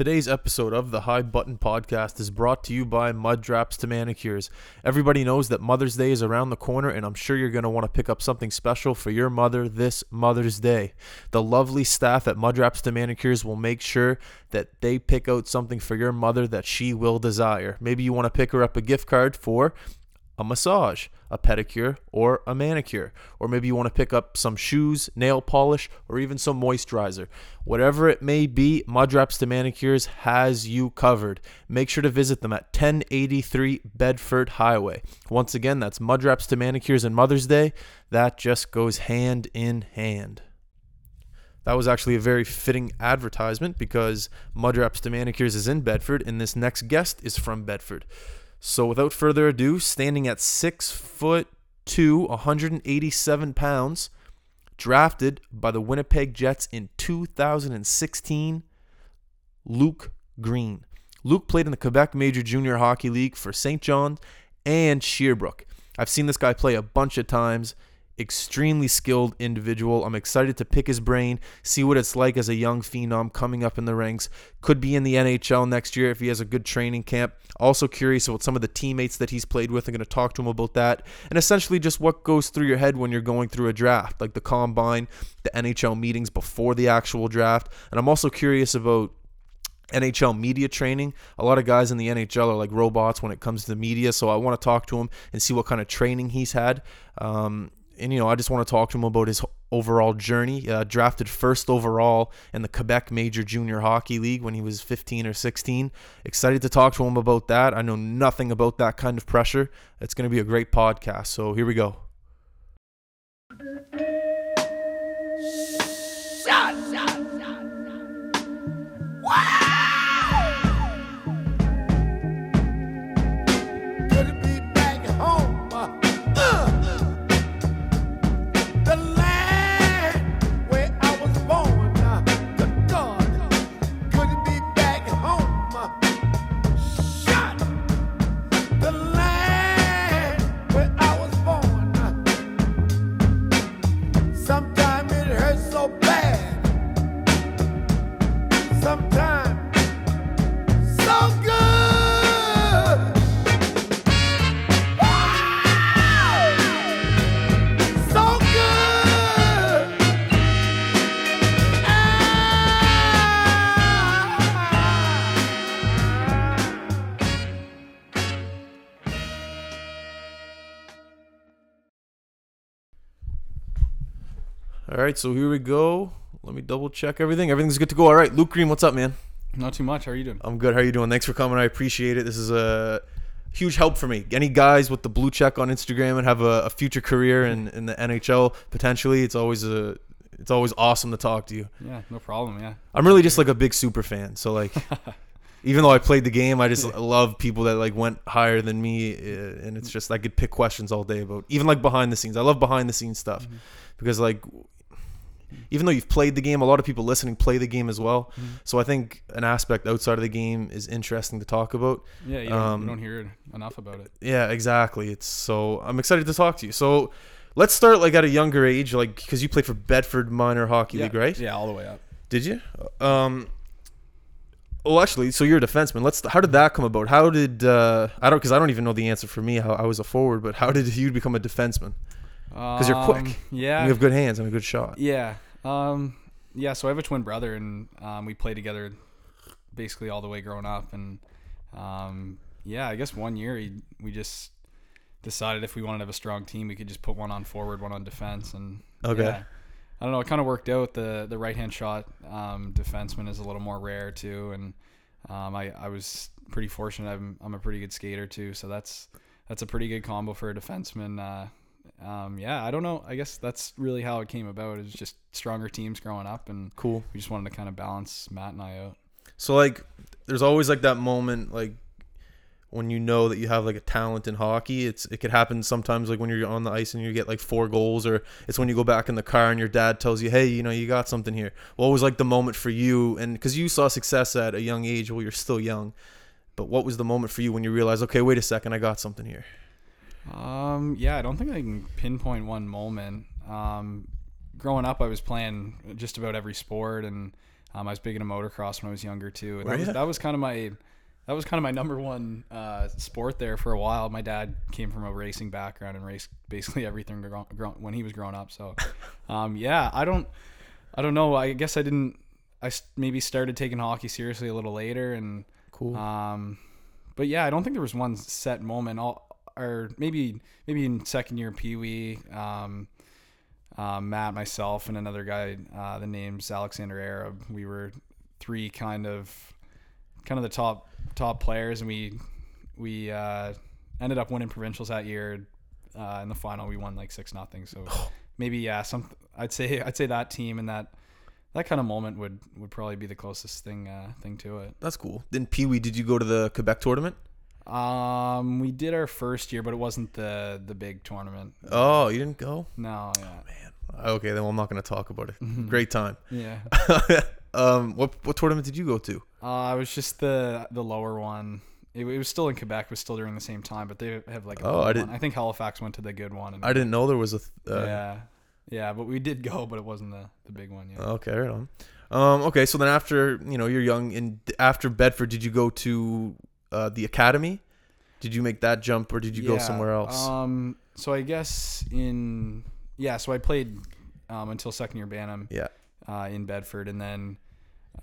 Today's episode of the High Button Podcast is brought to you by Mud Wraps to Manicures. Everybody knows that Mother's Day is around the corner, and I'm sure you're going to want to pick up something special for your mother this Mother's Day. The lovely staff at Mud Wraps to Manicures will make sure that they pick out something for your mother that she will desire. Maybe you want to pick her up a gift card for a massage, a pedicure, or a manicure. Or maybe you want to pick up some shoes, nail polish, or even some moisturizer. Whatever it may be, Mud Wraps to Manicures has you covered. Make sure to visit them at 1083 Bedford Highway. Once again, that's Mud Wraps to Manicures and Mother's Day. That just goes hand in hand. That was actually a very fitting advertisement because Mud Wraps to Manicures is in Bedford, and this next guest is from Bedford. So without further ado, standing at six foot two, 187 pounds, drafted by the Winnipeg Jets in 2016, Luke Green. Luke played in the Quebec Major Junior Hockey League for St. John and Sherbrooke. I've seen this guy play a bunch of times extremely skilled individual. I'm excited to pick his brain, see what it's like as a young phenom coming up in the ranks. Could be in the NHL next year if he has a good training camp. Also curious about some of the teammates that he's played with. I'm going to talk to him about that. And essentially just what goes through your head when you're going through a draft, like the combine, the NHL meetings before the actual draft. And I'm also curious about NHL media training. A lot of guys in the NHL are like robots when it comes to the media, so I want to talk to him and see what kind of training he's had. Um, and you know, I just want to talk to him about his overall journey. Uh, drafted first overall in the Quebec Major Junior Hockey League when he was 15 or 16. Excited to talk to him about that. I know nothing about that kind of pressure. It's going to be a great podcast. So here we go. All right, so here we go. Let me double check everything. Everything's good to go. All right, Luke Green, what's up, man? Not too much. How are you doing? I'm good. How are you doing? Thanks for coming. I appreciate it. This is a huge help for me. Any guys with the blue check on Instagram and have a, a future career in, in the NHL potentially, it's always a it's always awesome to talk to you. Yeah, no problem. Yeah. I'm really just like a big super fan. So like, even though I played the game, I just love people that like went higher than me, uh, and it's just I could pick questions all day about even like behind the scenes. I love behind the scenes stuff because like. Even though you've played the game, a lot of people listening play the game as well. So I think an aspect outside of the game is interesting to talk about. Yeah, you don't, Um, you don't hear enough about it. Yeah, exactly. It's so I'm excited to talk to you. So let's start like at a younger age, like because you played for Bedford Minor Hockey yeah. League, right? Yeah, all the way up. Did you? Um. Well, actually, so you're a defenseman. Let's. How did that come about? How did uh, I don't because I don't even know the answer for me. How I was a forward, but how did you become a defenseman? Because you're quick. Yeah. You have good hands and a good shot. Yeah. Um, yeah. So I have a twin brother, and um, we played together basically all the way growing up. And um, yeah, I guess one year he, we just decided if we wanted to have a strong team, we could just put one on forward, one on defense, and Okay. yeah. I don't know. It kind of worked out. The the right hand shot um, defenseman is a little more rare too, and um, I I was pretty fortunate. I'm I'm a pretty good skater too, so that's that's a pretty good combo for a defenseman. Uh, um, yeah, I don't know. I guess that's really how it came about. It was just stronger teams growing up, and Cool. we just wanted to kind of balance Matt and I out. So like, there's always like that moment like when you know that you have like a talent in hockey. It's it could happen sometimes like when you're on the ice and you get like four goals, or it's when you go back in the car and your dad tells you, hey, you know, you got something here. What was like the moment for you? And because you saw success at a young age, well, you're still young. But what was the moment for you when you realized, okay, wait a second, I got something here? Um, yeah, I don't think I can pinpoint one moment. Um, growing up, I was playing just about every sport, and Um, I was big into motocross when I was younger too. And that was, that was kind of my that was kind of my number one uh, sport there for a while. My dad came from a racing background and raced basically everything grow, grow, when he was growing up. So, um, yeah, I don't, I don't know. I guess I didn't. I maybe started taking hockey seriously a little later, and Cool. um, but yeah, I don't think there was one set moment. All or maybe maybe in second year Pee Wee, um, um, Matt, myself, and another guy. Uh, the name's Alexander Arab. We were three kind of kind of the top top players, and we we uh, ended up winning provincials that year. Uh, in the final, we won like six nothing. So maybe yeah, some I'd say I'd say that team and that that kind of moment would would probably be the closest thing uh, thing to it. That's cool. Then Pee Wee, did you go to the Quebec tournament? Um, we did our first year, but it wasn't the the big tournament. Oh, you didn't go? No, yeah, Man. Okay, then I'm not going to talk about it. Mm-hmm. Great time. yeah. um, what what tournament did you go to? Uh, it was just the the lower one. It, it was still in Quebec. It was still during the same time, but they have like. A Oh, I didn't- I think Halifax went to the good one. And, I didn't know there was a. Th- uh, yeah, yeah, but we did go, but it wasn't the the big one yet. Okay, right on. Um, okay, so then after you know you're young and after Bedford, did you go to uh, the academy? Did you make that jump, or did you go somewhere else? Um, so I guess in yeah, so I played um, until second year Bantam. Yeah. Uh, in Bedford, and then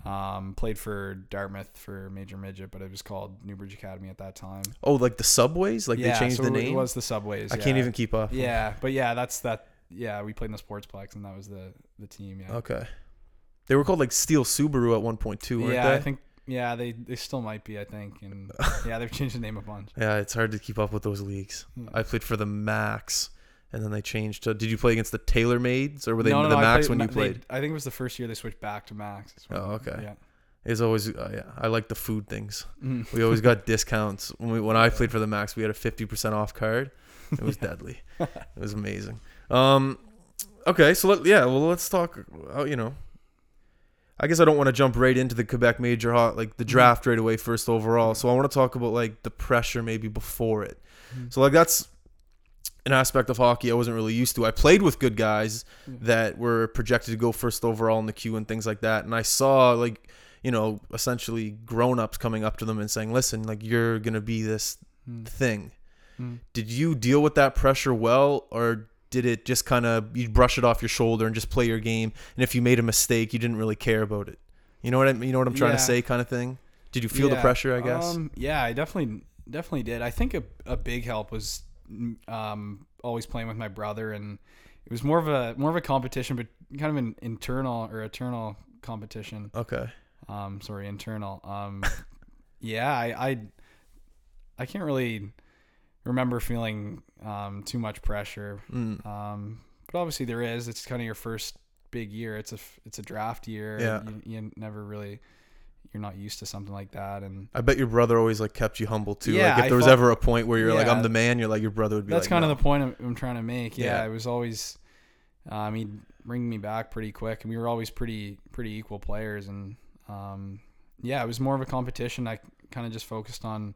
um, played for Dartmouth for major midget, but it was called Newbridge Academy at that time. oh, like the subways, like yeah, they changed so the name? It was the subways. I can't even keep up. Yeah, but yeah, that's that. Yeah, we played in the sportsplex, and that was the the team. Yeah. Okay. They were called like Steele Subaru at one point too, weren't yeah, they? I think. Yeah, they they still might be. I think, and yeah, they've changed the name a bunch. Yeah, it's hard to keep up with those leagues. Yeah. I played for the Macs, and then they changed to. Did you play against the Tailor Maids, or were they no, no, the no, Macs played- when you they- played? I think it was the first year they switched back to Macs. Oh, okay. Yeah. It's always uh, yeah. I like the food things. Mhm. We always got discounts when we when I played for the Macs. We had a fifty percent off card. It was deadly. It was amazing. Um, okay, so let, yeah, well let's talk. Uh, you know, I guess I don't want to jump right into the Quebec Major hot like the draft right away first overall. So I want to talk about like the pressure maybe before it. Mhm. So like that's an aspect of hockey I wasn't really used to. I played with good guys Yeah. that were projected to go first overall in the Q and things like that, and I saw like you know essentially grown-ups coming up to them and saying, "Listen, like you're gonna be this Mm. thing." Mm. Did you deal with that pressure well, or did it just kind of you brush it off your shoulder and just play your game? And if you made a mistake, you didn't really care about it. You know what I you know what I'm trying to say, kind of thing. Did you feel the pressure? I guess. Um, yeah, I definitely definitely did. I think a, a big help was um, always playing with my brother, and it was more of a more of a competition, but kind of an internal or eternal competition. okay. Um, sorry, internal. Um, yeah, I, I I can't really remember feeling um, too much pressure. Mm. Um, but obviously there is. It's kind of your first big year. It's a it's a draft year. Yeah. You, you never really you're not used to something like that, and I bet your brother always like kept you humble too. Yeah, like if I there was ever a point where you're like, I'm the man, you're like your brother would be that's like, kind "No." of the point I'm, I'm trying to make. Yeah, Yeah. it was always. Um, he'd bring me back pretty quick, and we were always pretty pretty equal players, and um, yeah, it was more of a competition. I kind of just focused on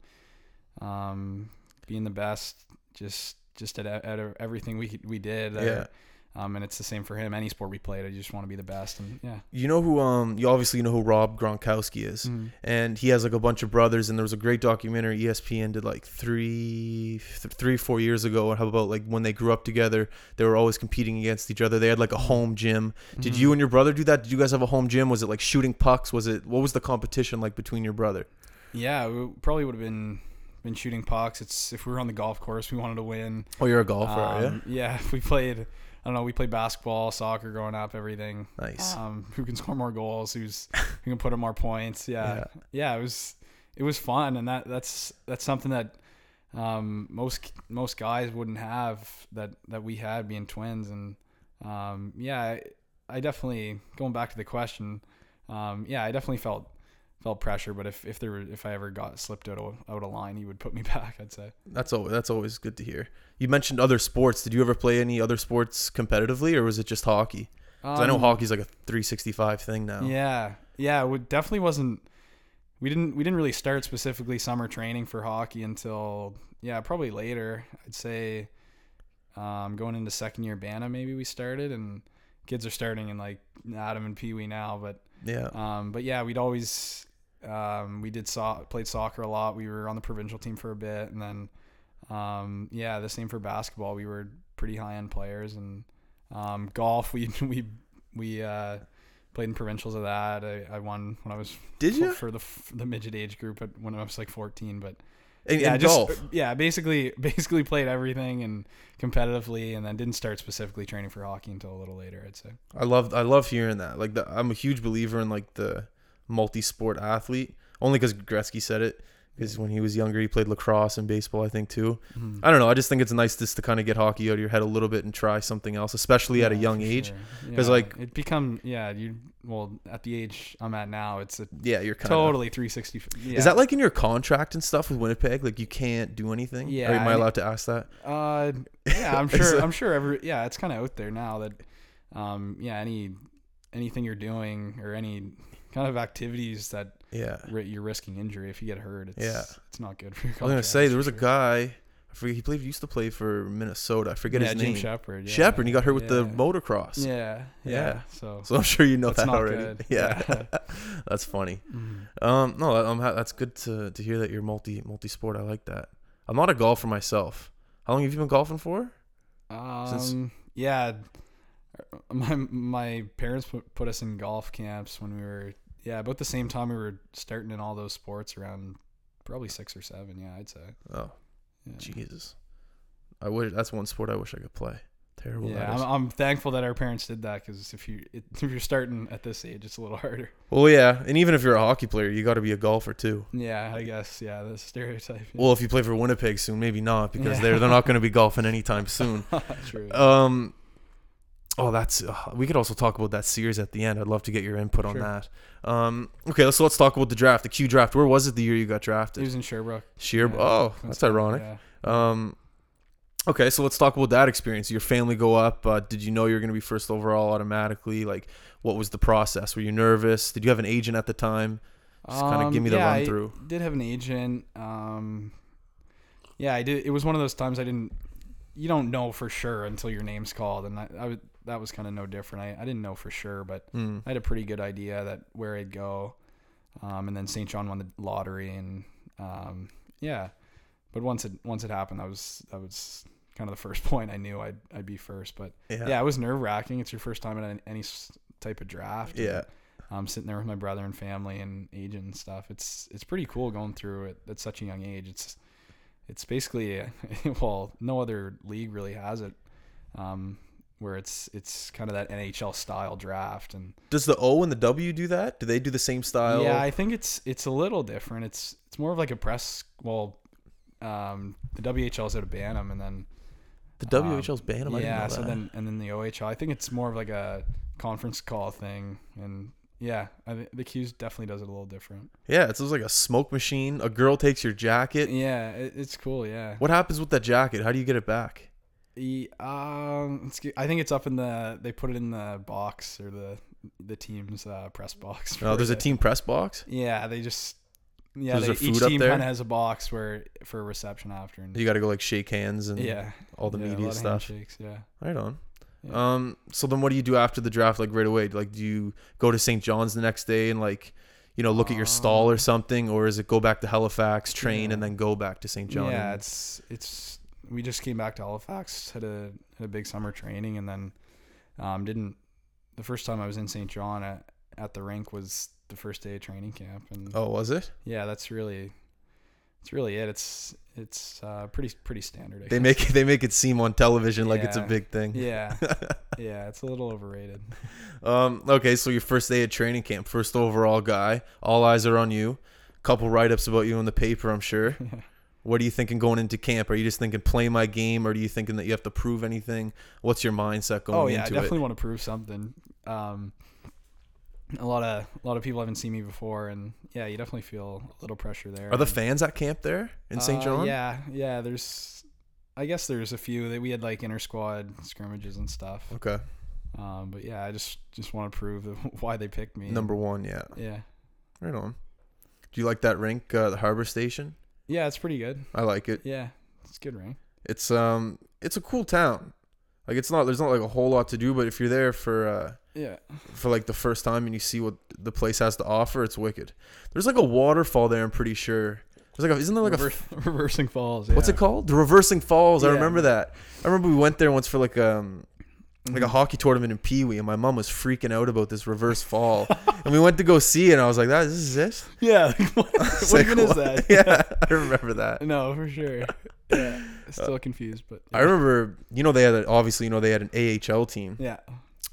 um, being the best, just just at, at everything we we did. Yeah. Um, and it's the same for him. Any sport we played, I just want to be the best, and yeah. You know who um you obviously know who Rob Gronkowski is. And he has like a bunch of brothers and there was a great documentary ESPN did like 3 th- 3 4 years ago and how about like when they grew up together, they were always competing against each other. They had like a home gym. Did you and your brother do that? Did you guys have a home gym? Was it like shooting pucks? Was it what was the competition like between your brother? Yeah, we probably would have been been shooting pucks. It's if we were on the golf course, we wanted to win. Oh, you're a golfer, Um, yeah, we played. I don't know. We played basketball, soccer growing up, everything. Nice. Um, who can score more goals? Who's who can put up more points? Yeah, yeah. it was it was fun, and that that's that's something that um, most most guys wouldn't have that that we had being twins, and um, yeah, I, I definitely going back to the question. Um, yeah, I definitely felt felt pressure, but if if there were, if I ever got slipped out of out of line, he would put me back. I'd say. That's always that's always good to hear. You mentioned other sports. Did you ever play any other sports competitively or was it just hockey? 'Cause I know Um, hockey's like a 365 thing now. Yeah, yeah. It definitely wasn't. We didn't. We didn't really start specifically summer training for hockey until yeah, probably later. I'd say um, going into second year Bantam, maybe we started, and kids are starting in like Atom and Pee Wee now, but Yeah. um, but yeah, we'd always um, we did so- played soccer a lot. We were on the provincial team for a bit, and then um, yeah, the same for basketball. We were pretty high end players, and um, golf. We we we uh, played in provincials of that. I, I won when I was Did for, you? for the the midget age group at, when I was like 14, but In, yeah, in just golf. yeah, basically basically played everything and competitively, and then didn't start specifically training for hockey until a little later. I'd say. I love I love hearing that. Like the, I'm a huge believer in like the multi-sport athlete. Only because Gretzky said it. Because when he was younger, he played lacrosse and baseball, I think too. I don't know. I just think it's nice just to kind of get hockey out of your head a little bit and try something else, especially at a young age. sure. 'Cause, Yeah, like- it become yeah you well at the age I'm at now it's a Yeah, you're kind totally 360. Yeah. Is that like in your contract and stuff with Winnipeg? Like you can't do anything? Yeah, Or am I I- allowed to ask that? Uh, yeah, I'm sure. I'm sure. Every yeah, it's kind of out there now that, um, yeah, any anything you're doing or any kind of activities that Yeah. you're risking injury if you get hurt, it's Yeah. it's not good for your. I was gonna say there was a guy. I forget. He played. Used to play for Minnesota. I forget yeah, his James name. Sheppard. Yeah. Sheppard. He got hurt with the motocross. Yeah, Yeah. yeah. So, So I'm sure you know that already. good. Yeah. Yeah. that's funny. Mhm. Um, no, I'm ha- that's good to to hear that you're multi multi sport. I like that. I'm not a golfer myself. How long have you been golfing for? Since- Um, yeah, my my parents put, put us in golf camps when we were yeah about the same time we were starting in all those sports around probably six or seven. Yeah, I'd say. Oh, Yeah. Jesus. I wish that's one sport I wish I could play. Terrible. Yeah, I'm. I'm thankful that our parents did that because if you it, if you're starting at this age, it's a little harder. well, yeah, and even if you're a hockey player, you got to be a golfer too. Yeah, I guess. Yeah, the stereotype. yeah. Well, if you play for Winnipeg soon, maybe not because Yeah. they're they're not going to be golfing anytime soon. True. Um, oh, that's uh, we could also talk about that Sears at the end. I'd love to get your input on Sure. that. Um, okay, let's let's talk about the draft, the Q draft. Where was it the year you got drafted? was in Sherbrooke. Sherbrooke. Yeah, oh, that's ironic. yeah. Um, okay, so let's talk about that experience. Your family go up. Uh, did you know you were going to be first overall automatically? Like, what was the process? Were you nervous? Did you have an agent at the time? Just kind of give me the Um, yeah, run I through. did have an agent. Um, yeah, I did. It was one of those times I didn't. You don't know for sure until your name's called, and I, I would, that was kind of no different. I, I didn't know for sure, but Mm. I had a pretty good idea that where I'd go. Um, and then St. John won the lottery, and um, yeah. But once it once it happened, that was that was kind of the first point I knew I'd I'd be first. But Yeah. yeah, it was nerve wracking. It's your first time in any, type of draft. Yeah. um, sitting there with my brother and family and agent and stuff. It's it's pretty cool going through it at such a young age. It's it's basically well, no other league really has it, um, where it's it's kind of that NHL style draft and Does the O and the W do that? Do they do the same style? yeah, I think it's it's a little different. It's it's more of like a press. Well, um, the WHL's out of Bantam, and then the WHL's Bantam. I yeah, so then and then the OHL. I think it's more of like a conference call thing, and yeah, I the Q's definitely does it a little different. yeah, it's like a smoke machine. A girl takes your jacket. Yeah, it, it's cool. Yeah. What happens with that jacket? How do you get it back? Um, I think it's up in the. They put it in the box or the the team's uh, press box. Oh, there's a team press box. Yeah, they just. Yeah, Is they, each team kind of has a box where for a reception after. And, You got to go like shake hands and yeah, all the yeah, media stuff. yeah. Right on. Yeah. Um. So then, what do you do after the draft? Like right away? Like, do you go to St. John's the next day and like, you know, look at your stall or Um, something, or is it go back to Halifax, train, and then go back to St. John? Yeah, it's it's. We just came back to Halifax, had a had a big summer training, and then um, didn't. The first time I was in St. John at at the rink was the first day of training camp, and oh, was it? yeah, that's really, it's really it. It's it's uh, pretty pretty standard. I They guess. make they make it seem on television like it's a big thing. Yeah, yeah, it's a little overrated. Um. Okay. So your first day at training camp, first overall guy. All eyes are on you. A couple write ups about you in the paper, I'm sure. What are you thinking going into camp? Are you just thinking play my game, or are you thinking that you have to prove anything? What's your mindset going into it? oh yeah, I definitely it? want to prove something. Um, a lot of a lot of people haven't seen me before, and yeah, you definitely feel a little pressure there. Are the and- fans at camp there in St. Uh, John? Yeah, yeah. There's, I guess there's a few that we had like inter squad scrimmages and stuff. Okay. Um, but yeah, I just just want to prove why they picked me. Number one, yeah. Yeah, Right on. Do you like that rink, uh, the Harbor Station? Yeah, it's pretty good. I like it. Yeah, it's a good ring. It's um, it's a cool town. Like it's not there's not like a whole lot to do, but if you're there for uh Yeah. for like the first time and you see what the place has to offer, it's wicked. There's like a waterfall there. I'm pretty sure. There's like a, isn't there like a Rever- reversing falls. what's it called? The Reversing Falls. I remember that. I remember we went there once for like um like a Mhm. hockey tournament in Pee Wee, and my mom was freaking out about this reverse fall, and we went to go see it. and I was like, "That this is it." Yeah. like, what I what like, even is that? yeah, I remember that. No, for sure. Yeah. Still confused, but I remember, you know, they had a, obviously, you know, they had an AHL team, Yeah.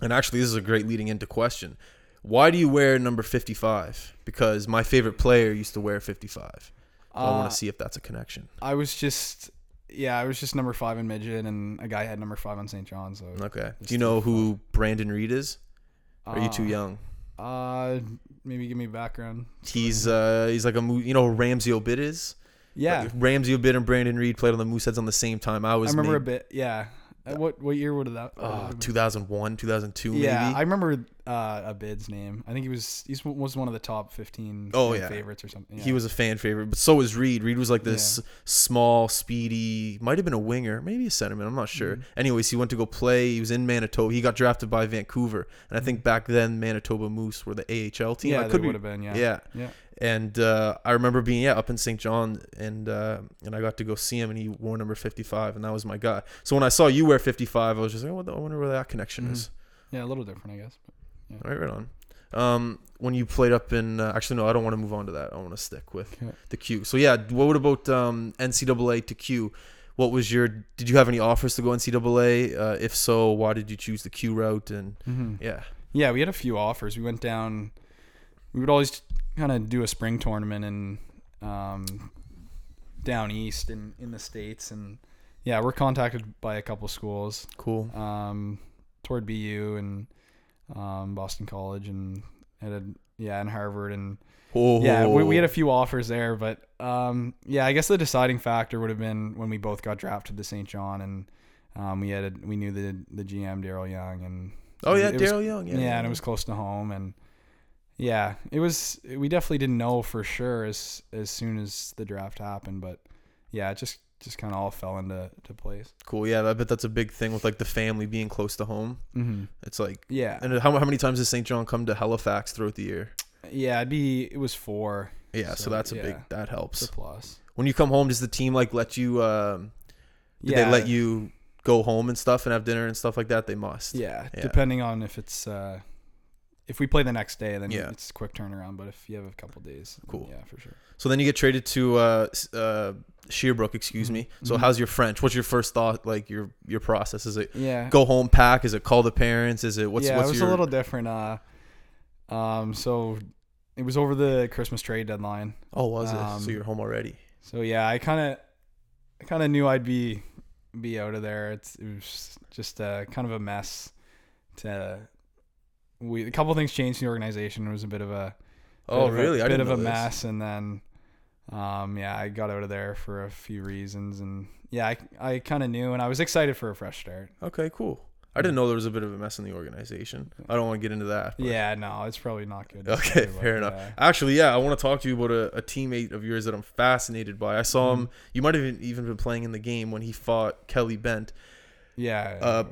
and actually, this is a great leading into question. Why do you wear number 55? Because my favorite player used to wear 55. I Uh, want to see if that's a connection. I was just, yeah, I was just number five in midget, and a guy had number five on St. John. So Okay. Do you know who Brandon Reid is? Or are you too Uh, young? Uh, maybe give me background. He's uh he's like a mo- you know who Ramzi Abid is. Yeah, Like, Ramzi Abid and Brandon Reid played on the Mooseheads on the same time. I was I remember a named- bit. Yeah, what what year would that? uh, been? 2001, 2002 yeah, maybe. I remember uh, Abid's name. I think he was he was one of the top fifteen. Oh, yeah. favorites or something. He was a fan favorite, but so was Reid. Reid was like this small, speedy, might have been a winger, maybe a centerman. I'm not sure. Mhm. Anyways, he went to go play. He was in Manitoba. He got drafted by Vancouver, and I Mhm. think back then Manitoba Moose were the AHL team. Yeah, I could be would have been. Yeah. yeah. Yeah. And uh, I remember being yeah up in St. John, and uh, and I got to go see him, and he wore number 55, and that was my guy. So when I saw you wear 55, I was just like, oh, I wonder where that connection Mhm. is. Yeah, a little different, I guess. But All right, right on. Um, when you played up in, uh, actually no, I don't want to move on to that. I want to stick with the Q. So yeah, what about um, NCAA to Q? What was your? Did you have any offers to go NCAA? Uh, if so, why did you choose the Q route? And Mhm. yeah, Yeah, we had a few offers. We went down. We would always kind of do a spring tournament in um, down east in in the states, and yeah, we're contacted by a couple schools cool. um, toward BU and um, Boston College and at a, yeah, and Harvard and Oh, yeah, we, we had a few offers there, but um, yeah, I guess the deciding factor would have been when we both got drafted to St. John and um, we had a, we knew the the GM Darrell Young and Oh yeah, Darrell Young. yeah, Yeah, and it was close to home and yeah it was we definitely didn't know for sure as as soon as the draft happened but yeah it just just kind of all fell into to place cool. Yeah, I bet that's a big thing with like the family being close to home. mm-hmm. It's like, yeah and how how many times does St. John come to Halifax throughout the year? yeah it'd be it was four Yeah, so, So, that's a yeah. big that helps. plus When you come home, does the team like let you? Um, did yeah they let you go home and stuff and have dinner and stuff like that? They must. yeah, Yeah. depending on if it's uh if we play the next day then Yeah. it's a quick turnaround but if you have a couple days Cool. yeah for sure So then you get traded to uh, uh, Sherbrooke, excuse me. So Mhm. how's your French? What's your first thought? Like your your process? Is it yeah go home, pack? Is it call the parents? Is it what's yeah, what's it was your a little different. Uh, um, so it was over the Christmas trade deadline. oh was it? um, So you're home already? So yeah, I kind of, I kind of knew I'd be, be out of there. It's it was just uh, kind of a mess. To we a couple things changed in the organization. It was a bit of a Oh bit of a- really? I bit of a this. mess, and then um, yeah, I got out of there for a few reasons, and yeah, I I kind of knew, and I was excited for a fresh start. Okay, cool. I didn't know there was a bit of a mess in the organization. I don't want to get into that. but- Yeah, no, it's probably not good. Okay, fair enough. yeah. Actually, yeah, I want to talk to you about a, a teammate of yours that I'm fascinated by. I saw Mm-hmm. him. You might have even- even been playing in the game when he fought Kelly Bent. Yeah. Uh,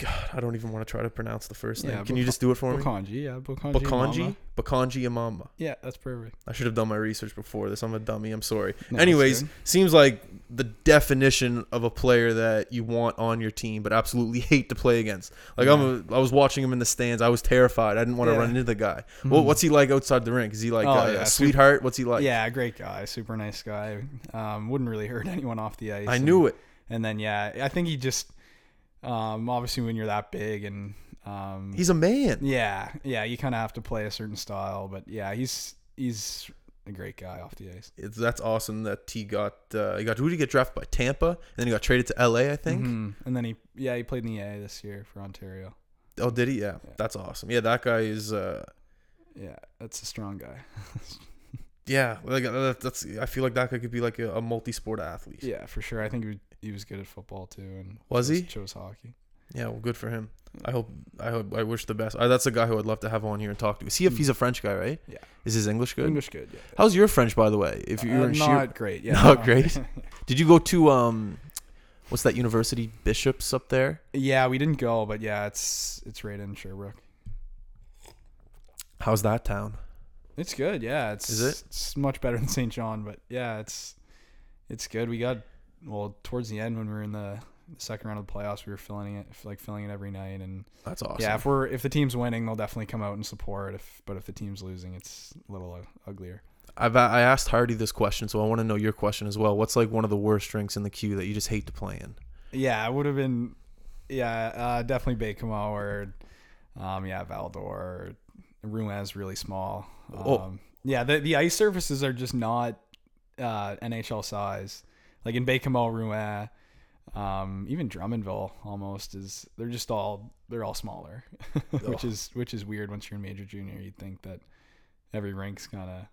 God, I don't even want to try to pronounce the first name. Yeah, Can you just do it for me? Bokondji, yeah. Bokondji. Bokondji Imama. Yeah, that's perfect. I should have done my research before this. I'm a dummy. I'm sorry. No, Anyways, seems like the definition of a player that you want on your team, but absolutely hate to play against. Like I'm, a, I was watching him in the stands. I was terrified. I didn't want to Yeah. run into the guy. Well, Mhm. what's he like outside the rink? Is he like Oh, a, yeah, a super- sweetheart? What's he like? yeah, great guy, super nice guy. Um, wouldn't really hurt anyone off the ice. I and- knew it. And then yeah, I think he just, um, obviously when you're that big and um, He's a man. yeah, yeah, you kind of have to play a certain style. But yeah, he's he's a great guy off the ice. It's, that's awesome that he got uh, he got who did he get drafted by Tampa and then he got traded to LA I think. Mhm. And then he yeah he played in the A this year for Ontario. Oh, did he? Yeah, Yeah. that's awesome. Yeah, that guy is. Uh, Yeah, that's a strong guy. yeah, like uh, that's. I feel like that guy could be like a, a multi-sport athlete. yeah, for sure. I think he was, he was good at football too, and Was chose, he? chose hockey. Yeah, well, good for him. I hope. I hope. I wish the best. Uh, that's a guy who I'd love to have on here and talk to. See if Mm. he's a French guy, right? Yeah. Is his English good? English good. Yeah. How's your French, by the way? If you're Uh, in not Sheer, great. Yeah. Not no. great? did you go to um, What's that university? Bishops up there. Yeah, we didn't go, but yeah, it's it's right in Sherbrooke. How's that town? It's good. Yeah, it's Is it? It's much better than St. John, but yeah, it's it's good. We got well towards the end when we were in the, second round of the playoffs, we were filling it like filling it every night, and That's awesome. yeah, if we're if the team's winning, they'll definitely come out and support. If but if the team's losing, it's a little uh, uglier. I've I asked Hardy this question, so I want to know your question as well. What's like one of the worst drinks in the Q that you just hate to play in? Yeah, it would have been yeah, uh, definitely Baie-Comeau or um yeah, Val-d'Or. Rouyn's really small. Um, Oh. yeah, the the ice surfaces are just not uh NHL size. Like in Baie-Comeau, Rouyn, um, even Drummondville almost is they're just all they're all smaller. which is which is weird once you're in major junior. You'd think that every rink's kinda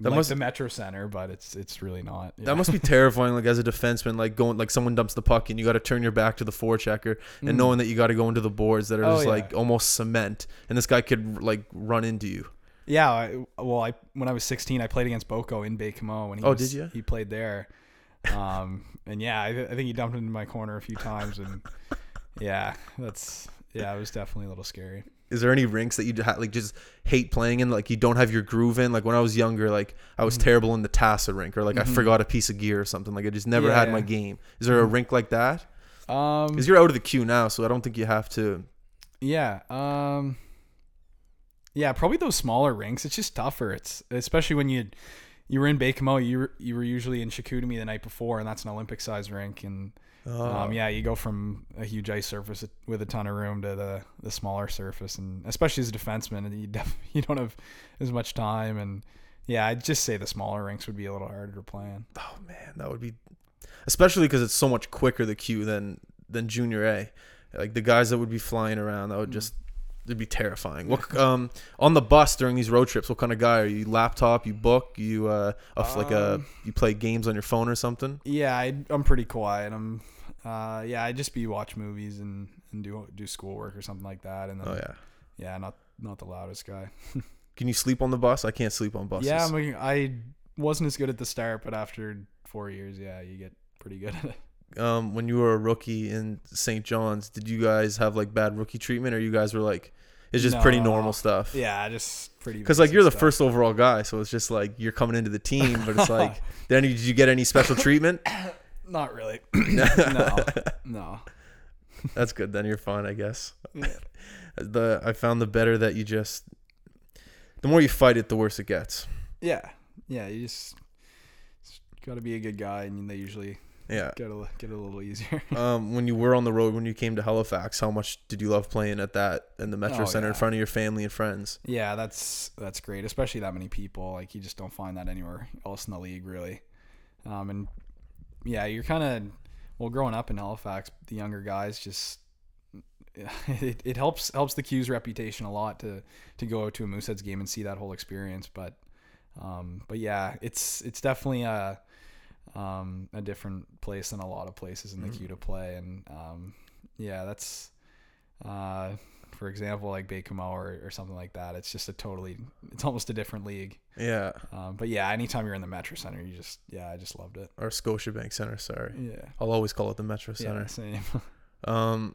That like must- the Metro Center, but it's it's really not. Yeah. That must be terrifying, like as a defenseman, like going like someone dumps the puck and you got to turn your back to the forechecker and Mm. knowing that you got to go into the boards that are Oh, just yeah. like almost cement, and this guy could like run into you. Yeah, I, well, I when I was 16, I played against Boko in when he Oh, was, did ya? He played there, um, and yeah, I, I think he dumped into my corner a few times, and yeah, that's yeah, it was definitely a little scary. Is there any rinks that you ha- like just hate playing in? Like you don't have your groove in. Like when I was younger, like I was Mhm. terrible in the Tassa rink, or like I Mhm. forgot a piece of gear or something. Like I just never Yeah, had yeah. my game. Is there a Mhm. rink like that? Um, Because you're out of the Q now, so I don't think you have to. yeah, um, yeah, probably those smaller rinks. It's just tougher. It's especially when you you were in Baie-Comeau, you were, you were usually in Chicoutimi the night before, and that's an Olympic size rink, and Oh. Um, yeah, you go from a huge ice surface with a ton of room to the, the smaller surface, and especially as a defenseman, you def- you don't have as much time, and yeah, I'd just say the smaller rinks would be a little harder to play in. Oh man, that would be, especially because it's so much quicker the Q than than junior A. Like the guys that would be flying around, that would Mm. just it'd be terrifying. What um on the bus during these road trips? What kind of guy are you? Laptop? You book? You uh of like a Um, you play games on your phone or something? Yeah, I, I'm pretty quiet. I'm, uh, yeah, I just be watch movies and, and do do schoolwork or something like that, and then Oh yeah. yeah, not not the loudest guy. Can you sleep on the bus? I can't sleep on buses. Yeah, I'm, I wasn't as good at the start, but after four years, yeah, you get pretty good at it. Um, when you were a rookie in St. John's, did you guys have like bad rookie treatment, or you guys were like, it's just pretty normal stuff? Yeah, just pretty. Because like you're the stuff. first overall guy, so it's just like you're coming into the team, but it's like, then did you get any special treatment? Not really. no, no. That's good. Then you're fine, I guess. Yeah. The I found the better that you just, the more you fight it, the worse it gets. Yeah, yeah. You just, got to be a good guy, and they usually Yeah. get a get a little easier. Um, when you were on the road, when you came to Halifax, how much did you love playing at that in the Metro Oh, Center in front of your family and friends? yeah, that's that's great, especially that many people. Like you just don't find that anywhere else in the league, really. Um, and yeah, you're kind of well growing up in Halifax. The younger guys just. It, it helps helps the Q's reputation a lot to to go to a Mooseheads game and see that whole experience. But um, but yeah, it's it's definitely a um, a different place than a lot of places in the Mhm. Q to play. And um, yeah, that's uh, for example like Baie-Comeau or, or something like that. It's just a totally it's almost a different league. Yeah, Um, but yeah, anytime you're in the Metro Center, you just yeah, I just loved it. or Scotiabank Center. Sorry, Yeah, I'll always call it the Metro Center. yeah, same. Um,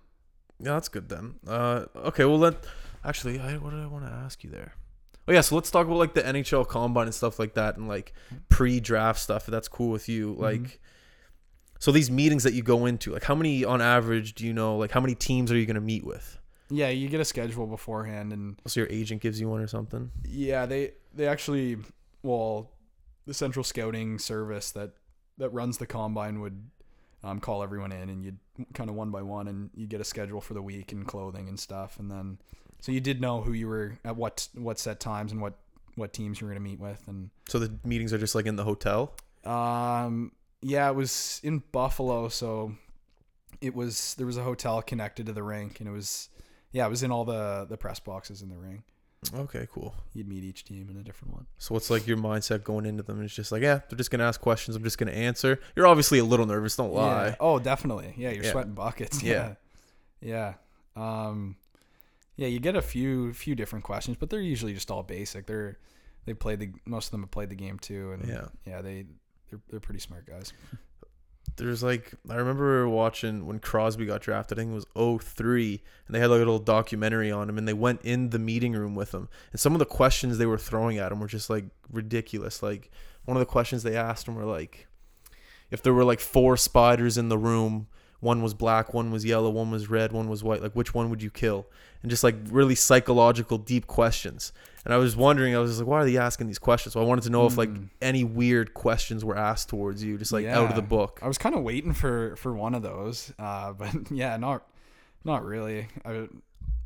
yeah, that's good then. Uh, okay, well then, actually, I, what did I want to ask you there? Oh yeah, so let's talk about like the NHL Combine and stuff like that, and like pre-draft stuff. If that's cool with you, like. So these meetings that you go into, like how many on average do you know? Like how many teams are you going to meet with? yeah, you get a schedule beforehand, and So your agent gives you one or something. Yeah, they they actually well, the central scouting service that that runs the combine would um, call everyone in, and you'd kind of one by one, and you get a schedule for the week and clothing and stuff, and then so you did know who you were at what what set times and what what teams you were going to meet with, and So the meetings are just like in the hotel. um yeah, it was in Buffalo, so it was there was a hotel connected to the rink, and it was yeah, it was in all the the press boxes in the ring. Okay, cool. You'd meet each team in a different one. So what's like your mindset going into them? It's just like, yeah, they're just gonna ask questions. I'm just gonna answer. You're obviously a little nervous. Don't lie. Yeah. Oh, definitely. Yeah, you're Yeah. sweating buckets. Yeah. Yeah. Yeah. Um yeah, you get a few few different questions, but they're usually just all basic. They're they played the most of them have played the game too and Yeah. yeah, they they're, they're pretty smart guys. there's like I remember watching when Crosby got drafted. I think it was 03 and they had like a little documentary on him, and they went in the meeting room with him, and some of the questions they were throwing at him were just like ridiculous. Like one of the questions they asked him were like, if there were like four spiders in the room, one was black, one was yellow, one was red, one was white. Like which one would you kill? And just like really psychological, deep questions. And I was wondering, I was like, why are they asking these questions? So I wanted to know if like Mm. any weird questions were asked towards you, just like out of the book. I was kind of waiting for for one of those, uh, but yeah, not not really. I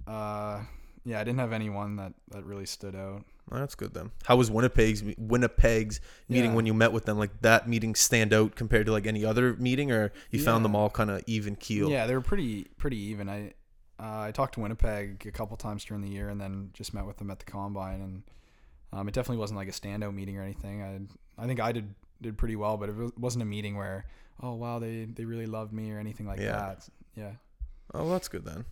uh, yeah, I didn't have anyone that that really stood out. Oh, That's good then. How was Winnipeg's Winnipeg's meeting Yeah. when you met with them? Like that meeting stand out compared to like any other meeting, or you found them all kind of even keel? Yeah, they were pretty pretty even. I uh, I talked to Winnipeg a couple times during the year, and then just met with them at the combine, and um, it definitely wasn't like a standout meeting or anything. I I think I did did pretty well, but it wasn't a meeting where oh wow they they really loved me or anything like Yeah. that. Yeah. Oh, that's good then.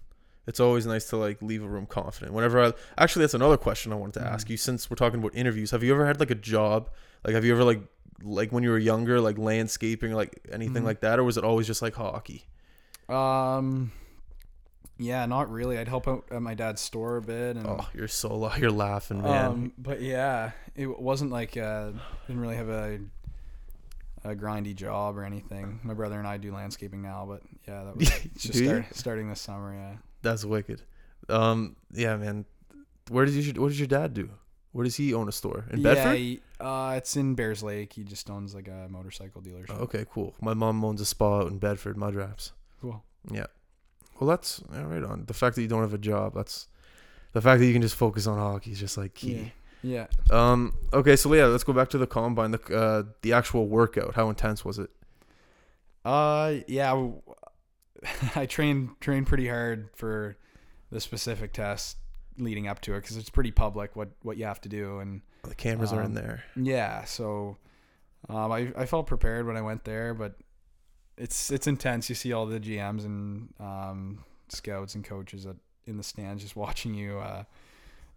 It's always nice to like leave a room confident. Whenever I actually, that's another question I wanted to Mm-hmm. ask you. Since we're talking about interviews, have you ever had like a job? Like, have you ever like like when you were younger, like landscaping, or, like anything Mhm. like that, or was it always just like hockey? Um. Yeah, not really. I'd help out at my dad's store a bit, and Oh, you're so la- you're laughing, man. Um, but yeah, it wasn't like uh, didn't really have a a grindy job or anything. My brother and I do landscaping now, but yeah, that was just start, starting this summer. Yeah. That's wicked. Um, yeah, man. Where did you? What does your dad do? Where does he own a store in Yeah, Bedford? he, uh, it's in Bayers Lake. He just owns like a motorcycle dealership. Oh, okay, cool. My mom owns a spa out in Bedford, Mud Wraps. Cool. Yeah. Well, that's yeah, right on. The fact that you don't have a job, that's the fact that you can just focus on hockey is just like key. Yeah. Um. Okay, so yeah, let's go back to the combine. The uh, the actual workout. How intense was it? Uh, yeah. I trained trained pretty hard for the specific test leading up to it because it's pretty public what what you have to do and The cameras are in Um, there. Yeah, so um, I I felt prepared when I went there, but it's it's intense. You see all the GMs and um, scouts and coaches at, in the stands just watching you uh,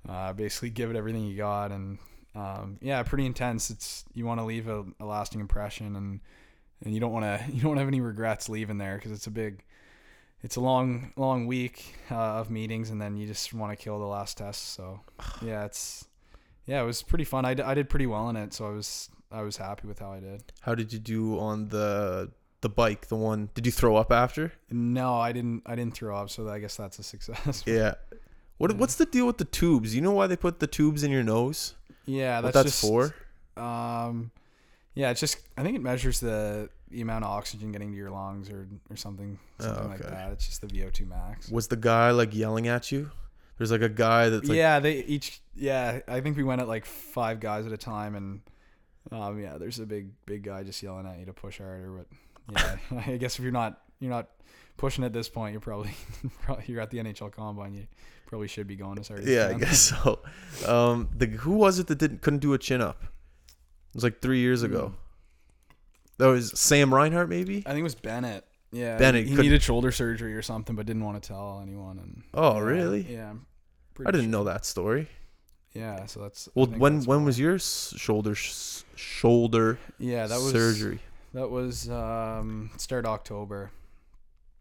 uh, basically give it everything you got, and um, yeah, pretty intense. It's you want to leave a, a lasting impression, and and you don't want to you don't have any regrets leaving there because it's a big. It's a long, long week uh, of meetings, and then you just want to kill the last test. So, yeah, it's yeah, it was pretty fun. I, d- I did pretty well in it, so I was I was happy with how I did. How did you do on the the bike? The one? Did you throw up after? No, I didn't I didn't throw up, so I guess that's a success. Yeah. What Yeah. What's the deal with the tubes? You know why they put the tubes in your nose? Yeah, What that's, that's just, for? Um, yeah, it's just I think it measures the the amount of oxygen getting to your lungs or or something Oh, something like that. It's just the VO2 max. Was the guy like yelling at you? There's like a guy that's like, yeah, they each yeah. I think we went at like five guys at a time, and um, yeah, there's a big big guy just yelling at you to push harder. But yeah, I guess if you're not you're not pushing at this point, you're probably, probably you're at the NHL Combine. You probably should be going as hard. as you yeah, I guess so. Um, the who was it that didn't couldn't do a chin up? It was like three years ago. Hmm. That was Sam Reinhart, maybe. I think it was Bennett. Yeah, Bennett He, he could- needed shoulder surgery or something, but didn't want to tell anyone. And Oh, yeah, really? Yeah. I didn't sure. know that story. Yeah, so that's. Well, when that's when was your shoulder sh- shoulder yeah that was surgery? That was um start October.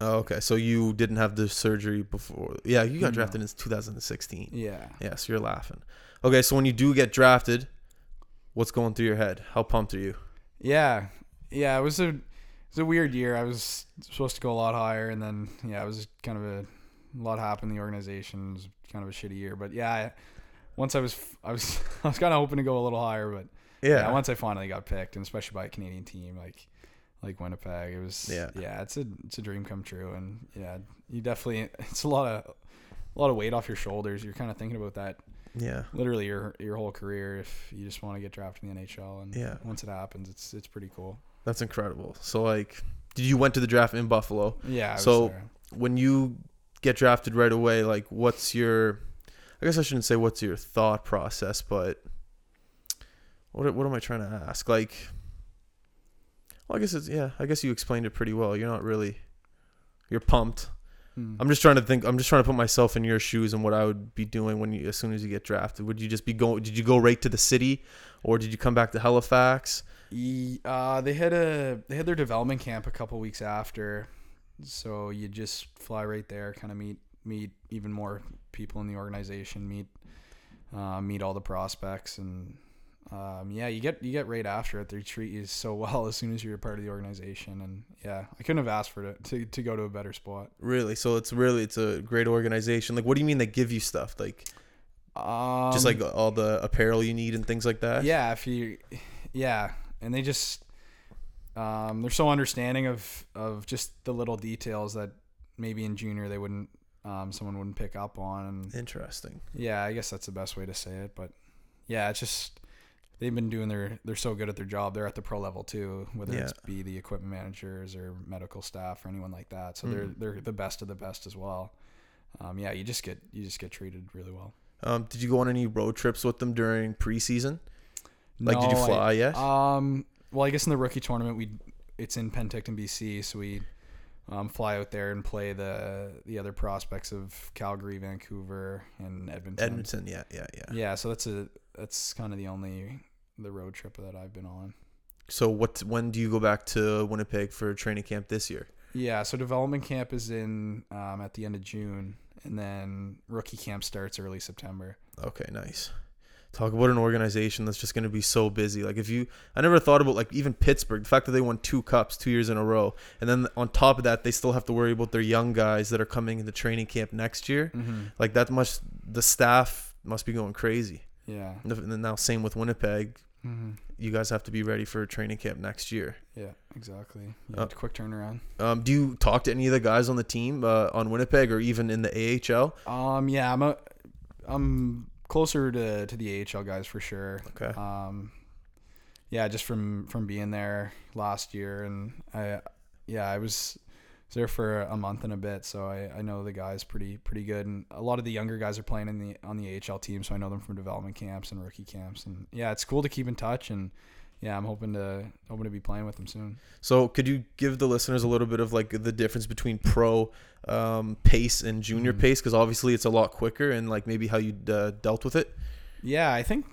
Oh, okay. So you didn't have the surgery before. Yeah, you got No. drafted in 2016. Yeah. Yeah, so you're laughing. Okay, so when you do get drafted, what's going through your head? How pumped are you? Yeah, yeah. It was a it was a weird year. I was supposed to go a lot higher, and then yeah, it was kind of a, a lot happened in the organization. It was kind of a shitty year, but yeah. I, once I was I was I was kind of hoping to go a little higher, but yeah. Yeah. Once I finally got picked, and especially by a Canadian team like like Winnipeg, it was Yeah. yeah. It's a it's a dream come true, and yeah, you definitely it's a lot of a lot of weight off your shoulders. You're kind of thinking about that yeah. literally your your whole career if you just want to get drafted in the NHL and Yeah. once it happens it's it's pretty cool. That's incredible. So like, did you went to the draft in Buffalo? Yeah. I was So-. When you get drafted right away, like, what's your? I guess I shouldn't say what's your thought process, but what what am I trying to ask? Like, well, I guess it's yeah. I guess you explained it pretty well. You're not really, you're pumped. Hmm. I'm just trying to think. I'm just trying to put myself in your shoes and what I would be doing when you, as soon as you get drafted. Would you just be going? Did you go right to the city, or did you come back to Halifax? Uh, they had a they had their development camp a couple weeks after, so you just fly right there, kind of meet meet even more people in the organization, meet uh, meet all the prospects, and um, yeah, you get you get right after it. They treat you so well as soon as you're a part of the organization, and yeah, I couldn't have asked for it to to go to a better spot. Really? So it's really it's a great organization. Like, what do you mean they give you stuff? Like, Um, just like all the apparel you need and things like that. yeah if you yeah and they just um, they're so understanding of of just the little details that maybe in junior they wouldn't um, someone wouldn't pick up on Interesting. yeah i guess that's the best way to say it but yeah it's just they've been doing their they're so good at their job they're at the pro level too whether Yeah. it's be the equipment managers or medical staff or anyone like that so Mm. they're they're the best of the best as well um, yeah you just get you just get treated really well Um, did you go on any road trips with them during preseason? Like, did you No, I- fly yet? Um, well, I guess in the rookie tournament, we it's in Penticton, BC, so we um, fly out there and play the the other prospects of Calgary, Vancouver, and Edmonton. Edmonton. Yeah, yeah, yeah. Yeah, so that's a that's kind of the only the road trip that I've been on. So what? When do you go back to Winnipeg for training camp this year? Yeah, so development camp is in um, at the end of June, and then rookie camp starts early September. Okay, nice. Talk about an organization that's just going to be so busy. Like if you, I never thought about like even Pittsburgh. The fact that they won two cups two years in a row, and then on top of that, they still have to worry about their young guys that are coming into training camp next year. Mm-hmm. Like that much, the staff must be going crazy. Yeah. And then now same with Winnipeg. Mm-hmm. You guys have to be ready for training camp next year. Yeah, exactly. Uh, quick turnaround. Um, do you talk to any of the guys on the team uh, on Winnipeg or even in the AHL? Um, yeah, I'm a, I'm closer to to the AHL guys for sure. Okay. Um, yeah, just from from being there last year, and I, yeah, I was there for a month and a bit, so I, I know the guys pretty pretty good, and a lot of the younger guys are playing in the on the AHL team, so I know them from development camps and rookie camps, and yeah, it's cool to keep in touch, and yeah, I'm hoping to hoping to be playing with them soon. So could you give the listeners a little bit of like the difference between pro um, pace and junior Mhm. pace? Because obviously it's a lot quicker, and like maybe how you uh, dealt with it. Yeah, I think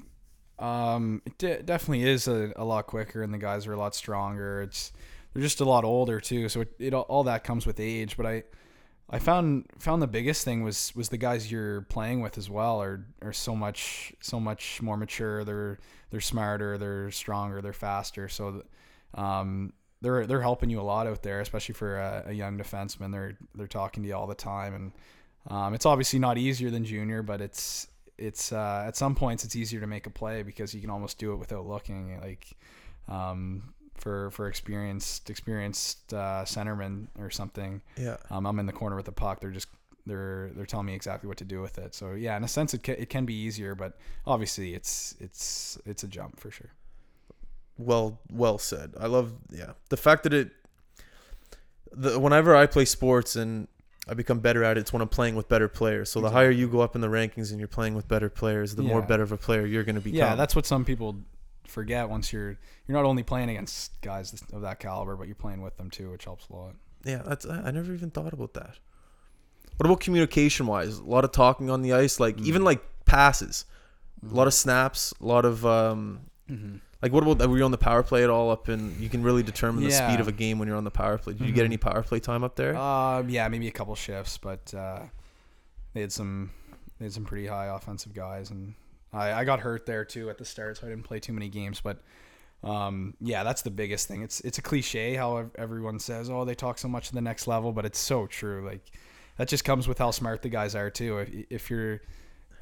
um, it de- definitely is a, a lot quicker, and the guys are a lot stronger. It's they're just a lot older too, so it, it all that comes with age. But I I found found the biggest thing was was the guys you're playing with as well are are so much so much more mature. They're they're smarter, they're stronger, they're faster. So um, they're they're helping you a lot out there, especially for a, a young defenseman. They're they're talking to you all the time, and um, it's obviously not easier than junior, but it's it's uh, at some points it's easier to make a play because you can almost do it without looking. Like um, for for experienced experienced uh, centerman or something, Yeah. um, I'm in the corner with the puck. They're just they're they're telling me exactly what to do with it. So yeah, in a sense, it can, it can be easier, but obviously it's it's it's a jump for sure. Well, well said. I love yeah the fact that it. The whenever I play sports and I become better at it, it's when I'm playing with better players. So the higher you go up in the rankings and you're playing with better players, the more better of a player you're going to become. Yeah, that's what some people forget. Once you're you're not only playing against guys of that caliber, but you're playing with them too, which helps a lot. Yeah, that's I never even thought about that. What about communication wise? A lot of talking on the ice, like even Mm. like passes, a lot of snaps, a lot of um, Mm-hmm. like what about were you on the power play at all up in? You can really determine the speed of a game when you're on the power play. Did you get Mhm. any power play time up there? Um, yeah, maybe a couple shifts, but uh, they had some they had some pretty high offensive guys, and I, I got hurt there too at the start, so I didn't play too many games. But um, yeah, that's the biggest thing. It's it's a cliche how everyone says, oh, they talk so much to the next level, but it's so true. Like that just comes with how smart the guys are too. If, if you're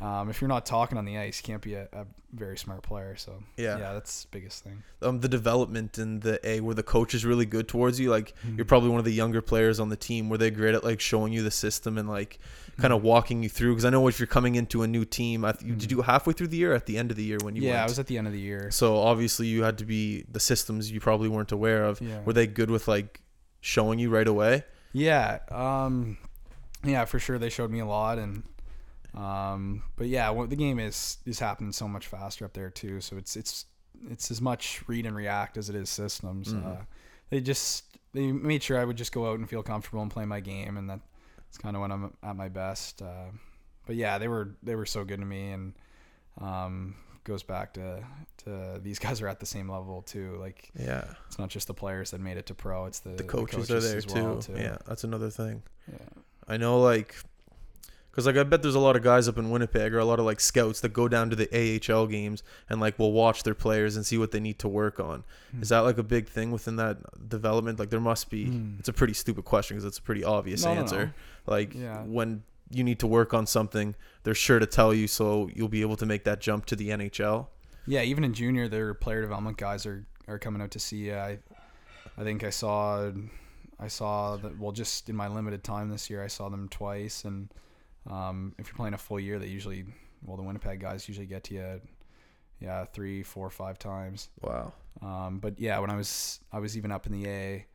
um, if you're not talking on the ice, you can't be a, a very smart player. So Yeah. yeah, that's the biggest thing. um, the development in the A, where the coach is really good towards you. Like Mm-hmm. you're probably one of the younger players on the team. Where they're great at like showing you the system and like kind of walking you through. Because I know if you're coming into a new team, I th- you did you halfway through the year, or at the end of the year when you Mm-hmm. yeah, went? I was at the end of the year. So obviously you had to be the systems you probably weren't aware of. Yeah. Were they good with like showing you right away? Yeah, um, yeah, for sure. They showed me a lot, and um, but yeah, well, the game is is happening so much faster up there too. So it's it's it's as much read and react as it is systems. Mhm. Uh, they just they made sure I would just go out and feel comfortable and play my game, and that's kind of when I'm at my best. Uh, but yeah, they were they were so good to me, and um, goes back to to these guys are at the same level too. Like Yeah. it's not just the players that made it to pro; it's the The coaches, are there too. well, Yeah, that's another thing. yeah. I know, like, because like I bet there's a lot of guys up in Winnipeg or a lot of like scouts that go down to the AHL games and like will watch their players and see what they need to work on. Hmm. Is that like a big thing within that development? Like, there must be. Hmm. It's a pretty stupid question because it's a pretty obvious No, no, answer. no. Like, Yeah. when you need to work on something, they're sure to tell you so you'll be able to make that jump to the NHL. Yeah, even in junior, their player development guys are, are coming out to see you. I, I think I saw, I saw that. Well, just in my limited time this year, I saw them twice. And um, if you're playing a full year, they usually, well, the Winnipeg guys usually get to you, yeah, three, four, five times. Wow. Um, but yeah, when I was, I was even up in the A.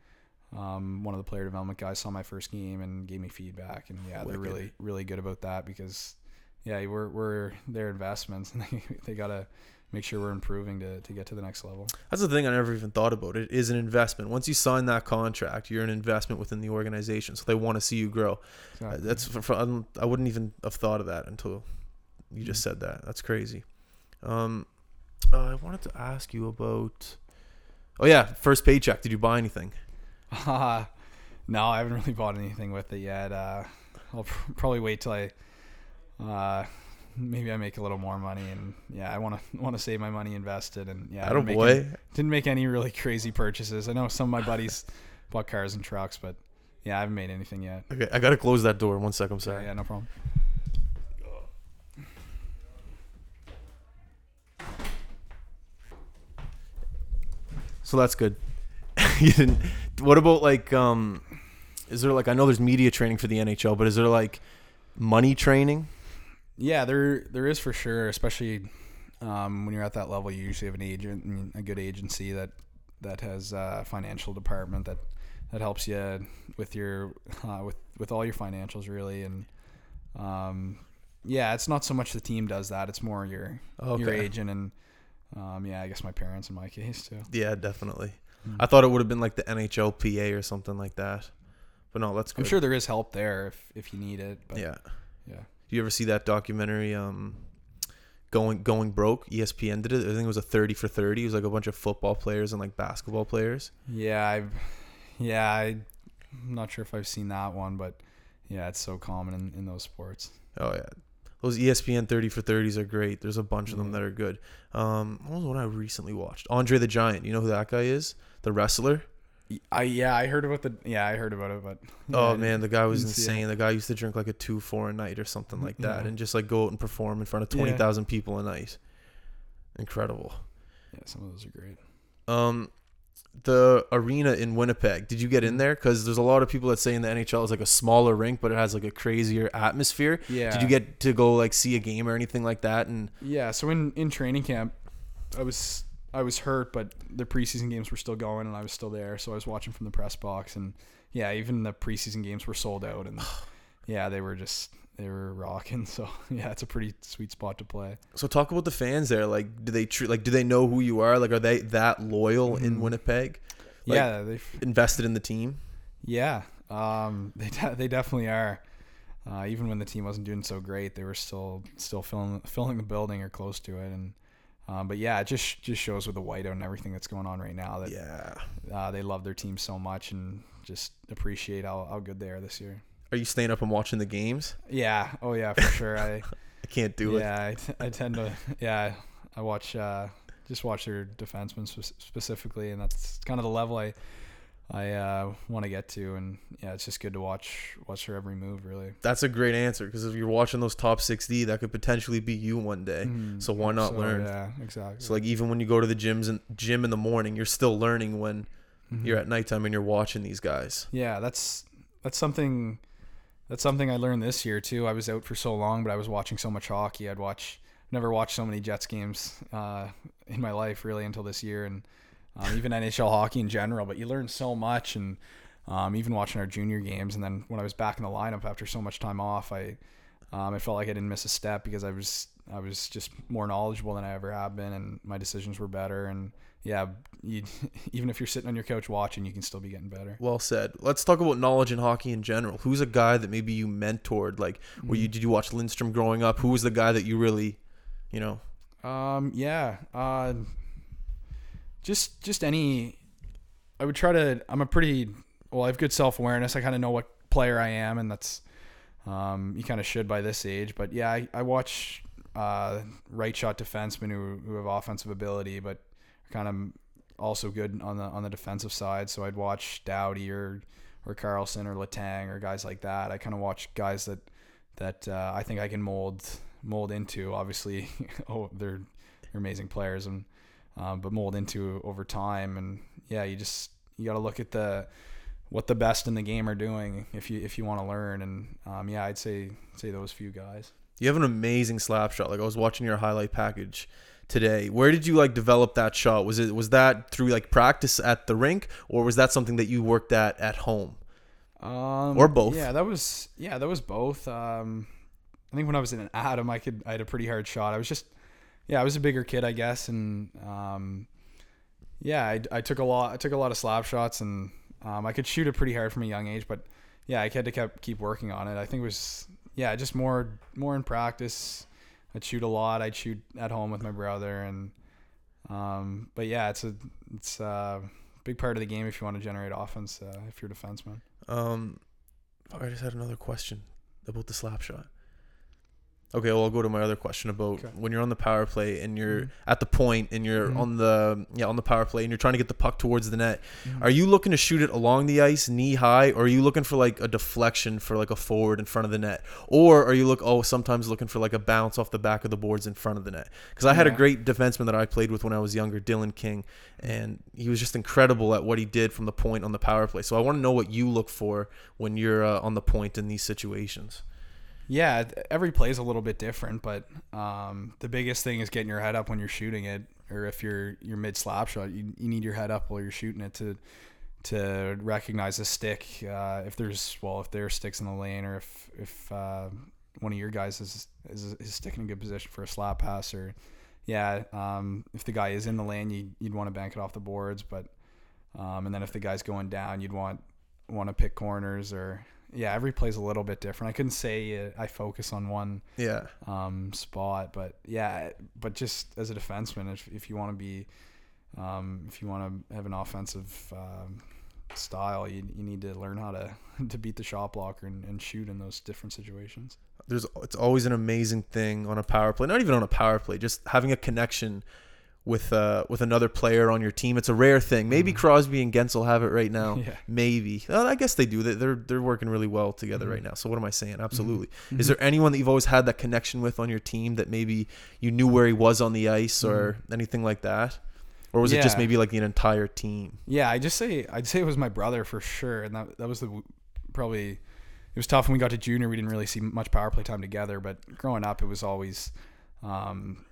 Um, one of the player development guys saw my first game and gave me feedback, and yeah, they're really, really good about that because, yeah, we're we're their investments, and they, they gotta make sure we're improving to, to get to the next level. That's the thing I never even thought about. It is an investment. Once you sign that contract, you're an investment within the organization. So they want to see you grow. Uh, Exactly. That's for, for, I wouldn't even have thought of that until you just Mm-hmm. said that. That's crazy. Um, uh, I wanted to ask you about. Oh yeah, first paycheck. Did you buy anything? Uh, no, I haven't really bought anything with it yet. Uh, I'll pr- probably wait till I, uh, maybe I make a little more money, and yeah, I want to want to save my money invested, and yeah, I don't make any- boy. didn't make any really crazy purchases. I know some of my buddies bought cars and trucks, but yeah, I haven't made anything yet. Okay, I gotta close that door. One sec. I'm sorry. Yeah, yeah, no problem. So that's good. you didn't. What about like um? Is there like I know there's media training for the NHL, but is there like money training? Yeah, there there is for sure, especially um, when you're at that level. You usually have an agent and a good agency that that has a financial department that that helps you with your uh, with with all your financials really. And um, yeah, it's not so much the team does that; it's more your your agent and um, yeah, I guess my parents in my case too. Yeah, definitely. Hmm. I thought it would have been like the NHLPA or something like that. But no, that's good. I'm sure there is help there if if you need it. But Yeah. yeah. Do you ever see that documentary? Um, going going broke. ESPN did it. I think it was a thirty for thirty. It was like a bunch of football players and like basketball players. Yeah, I've, yeah, I, I'm not sure if I've seen that one, but yeah, it's so common in, in those sports. Oh yeah, those ESPN thirty for thirties are great. There's a bunch of them that are good. Um, what was the one I recently watched? Andre the Giant. You know who that guy is? The wrestler. I yeah, I heard about the yeah, I heard about it, but yeah, Oh man, the guy was insane. The guy used to drink like a two four a night or something like that, Yeah. and just like go out and perform in front of Yeah. twenty thousand people a night. Incredible. yeah, some of those are great. Um, the arena in Winnipeg. Did you get Mm-hmm. in there? Because there's a lot of people that say in the NHL is like a smaller rink, but it has like a crazier atmosphere. Yeah. Did you get to go like see a game or anything like that? And Yeah, so in in training camp, I was I was hurt, but the preseason games were still going, and I was still there, so I was watching from the press box, and yeah, even the preseason games were sold out, and yeah, they were just they were rocking. So yeah, it's a pretty sweet spot to play. so talk about the fans there. Like, do they treat like do they know who you are? Like, are they that loyal in Mhm. Winnipeg? Like- yeah, they Invested in the team? Yeah, um, they de- they definitely are. Uh, even when the team wasn't doing so great, they were still still filling filling the building or close to it. And um, but yeah, it just just shows with the whiteout and everything that's going on right now that Yeah. uh, they love their team so much and just appreciate how, how good they are this year. Are you staying up and watching the games? Yeah. Oh yeah, for sure. I I can't do it. yeah, I, t- I tend to yeah. I watch uh, just watch their defensemen spe- specifically, and that's kind of the level I I uh, want to get to. And yeah, it's just good to watch watch their every move. Really. That's a great answer because if you're watching those top 60, that could potentially be you one day. Mhm. So why not So, learn? Yeah, exactly. So like even when you go to the gyms and gym in the morning, you're still learning when Mhm. you're at nighttime and you're watching these guys. Yeah, that's that's something that's something I learned this year too. I was out for so long, but I was watching so much hockey. I'd watch never watched so many Jets games uh, in my life really until this year, and um, even NHL hockey in general. But you learn so much, and um, even watching our junior games, and then when I was back in the lineup after so much time off, I um, I felt like I didn't miss a step because I was I was just more knowledgeable than I ever have been, and my decisions were better. And yeah, you, even if you're sitting on your couch watching, you can still be getting better. Well said. Let's talk about knowledge in hockey in general. Who's a guy that maybe you mentored? Like, were you did you watch Lidstrom growing up? Who was the guy that you really, you know? Um, yeah. Uh, just just any. I would try to. I'm a pretty well. I have good self awareness. I kind of know what player I am, and that's um, you kind of should by this age. But yeah, I, I watch uh, right shot defensemen who who have offensive ability, but kind of also good on the on the defensive side. So I'd watch Doughty or or Carlson or Letang or guys like that. I kind of watch guys that that uh, I think I can mold mold into. Obviously, oh, they're they're amazing players, and um, but mold into over time. And yeah, you just you got to look at the what the best in the game are doing if you if you want to learn. And um, yeah, I'd say say those few guys. You have an amazing slap shot. Like I was watching your highlight package today. Where did you like develop that shot? Was it was that through like practice at the rink, or was that something that you worked at at home? Um, Or both. Yeah, that was yeah, that was both. Um, I think when I was in an Atom, I could I had a pretty hard shot. I was just yeah, I was a bigger kid, I guess, and um, yeah, I, I took a lot I took a lot of slap shots, and um, I could shoot it pretty hard from a young age. But yeah, I had to keep keep working on it. I think it was yeah, just more more in practice. I'd shoot a lot. I'd shoot at home with my brother, and um, but yeah, it's a it's a big part of the game if you want to generate offense uh, if you're a defenseman. Um, I just had another question about the slap shot. Okay, well, I'll go to my other question about Okay. when you're on the power play and you're Mhm. at the point and you're Mhm. on the yeah on the power play and you're trying to get the puck towards the net. Mhm. Are you looking to shoot it along the ice, knee high, or are you looking for like a deflection for like a forward in front of the net, or are you look oh sometimes looking for like a bounce off the back of the boards in front of the net? Because I had a great defenseman that I played with when I was younger, Dylan King, and he was just incredible at what he did from the point on the power play. So I want to know what you look for when you're uh, on the point in these situations. Yeah, every play is a little bit different, but um, the biggest thing is getting your head up when you're shooting it, or if you're you're mid slap shot, you, you need your head up while you're shooting it to to recognize a stick. Uh, if there's well, if there's sticks in the lane, or if if uh, one of your guys is, is is sticking in a good position for a slap pass, or yeah, um, if the guy is in the lane, you, you'd want to bank it off the boards, but um, and then if the guy's going down, you'd want want to pick corners or yeah, every play's a little bit different. I couldn't say I focus on one Yeah, um, spot, but yeah, but just as a defenseman, if, if you want to be, um, if you want to have an offensive um, style, you, you need to learn how to to beat the shot blocker and, and shoot in those different situations. there's it's always an amazing thing on a power play. Not even on a power play, just having a connection with uh with another player on your team. It's a rare thing. Maybe Crosby and Guentzel have it right now. Yeah. Maybe. Well, I guess they do. They- They're they're working really well together Mhm. right now. So what am I saying? Absolutely. Mm-hmm. Is there anyone that you've always had that connection with on your team that maybe you knew where he was on the ice or anything like that? Or was it just Mm-hmm. Maybe like the entire team? Yeah, I just say I'd say it was my brother for sure, and that that was the probably it was tough when we got to junior. We didn't really see much power play time together, but growing up, it was always um,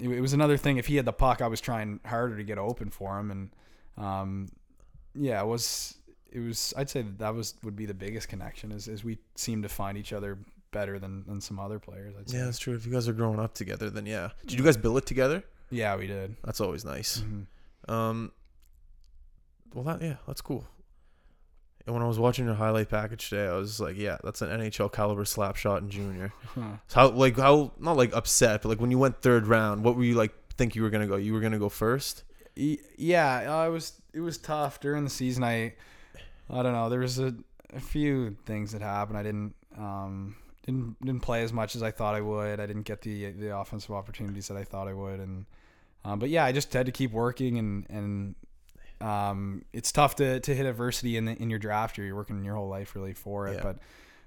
it, it was another thing. If he had the puck, I was trying harder to get open for him, and um, yeah, it was it was I'd say that, that was would be the biggest connection is, is we seemed to find each other better than, than some other players. I'd say. Yeah, that's true. If you guys are growing up together, then yeah. Did you guys build it together? yeah, we did. That's always nice. Mhm. Um, well, that yeah, that's cool. And when I was watching your highlight package today, I was like, yeah, that's an NHL caliber slap shot in junior. Huh. So how like how not like upset, but like when you went third round, what were you like think you were gonna go? You were gonna go first? Yeah i was it was tough during the season i i don't know there was a, a few things that happened i didn't um didn't didn't play as much as i thought i would i didn't get the the offensive opportunities that i thought i would and um, but yeah i just had to keep working and and um it's tough to to hit adversity in the, in your draft. Year you're working your whole life really for it Yeah. but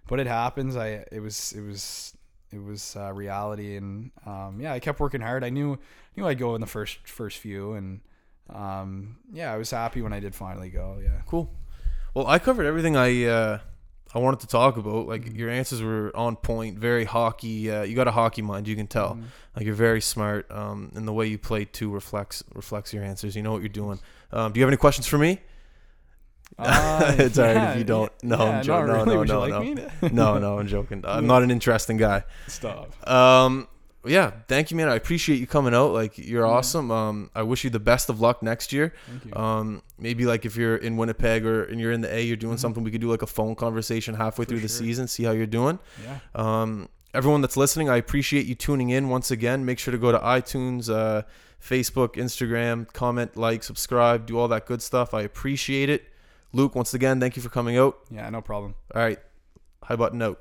but it happens. I it was it was it was uh, reality and um, yeah i kept working hard. I knew knew i'd go in the first first few and um, yeah i was happy when i did finally go. Yeah. Cool. Well, I covered everything I uh, I wanted to talk about. Like Mm-hmm. your answers were on point, very hockey. Uh, you got a hockey mind, you can tell. Mhm. Like you're very smart, um, and the way you play too reflects reflects your answers. You know what you're doing. Um, do you have any questions for me? Uh, It's alright if you don't. No, yeah, I'm joking. No, really. no, you no, like no. no, no, I'm joking. I'm not an interesting guy. Stop. Um, yeah, thank you, man. I appreciate you coming out. Like you're mm-hmm. awesome. Um, I wish you the best of luck next year. Thank you. Um, maybe like if you're in Winnipeg or and you're in the A, you're doing mm-hmm. something. We could do like a phone conversation halfway For through sure. the season, see how you're doing. Yeah. Um, everyone that's listening, I appreciate you tuning in once again. Make sure to go to iTunes, uh, Facebook, Instagram, comment, like, subscribe, do all that good stuff. I appreciate it. Luke, once again, thank you for coming out. Yeah, no problem. All right. High button out.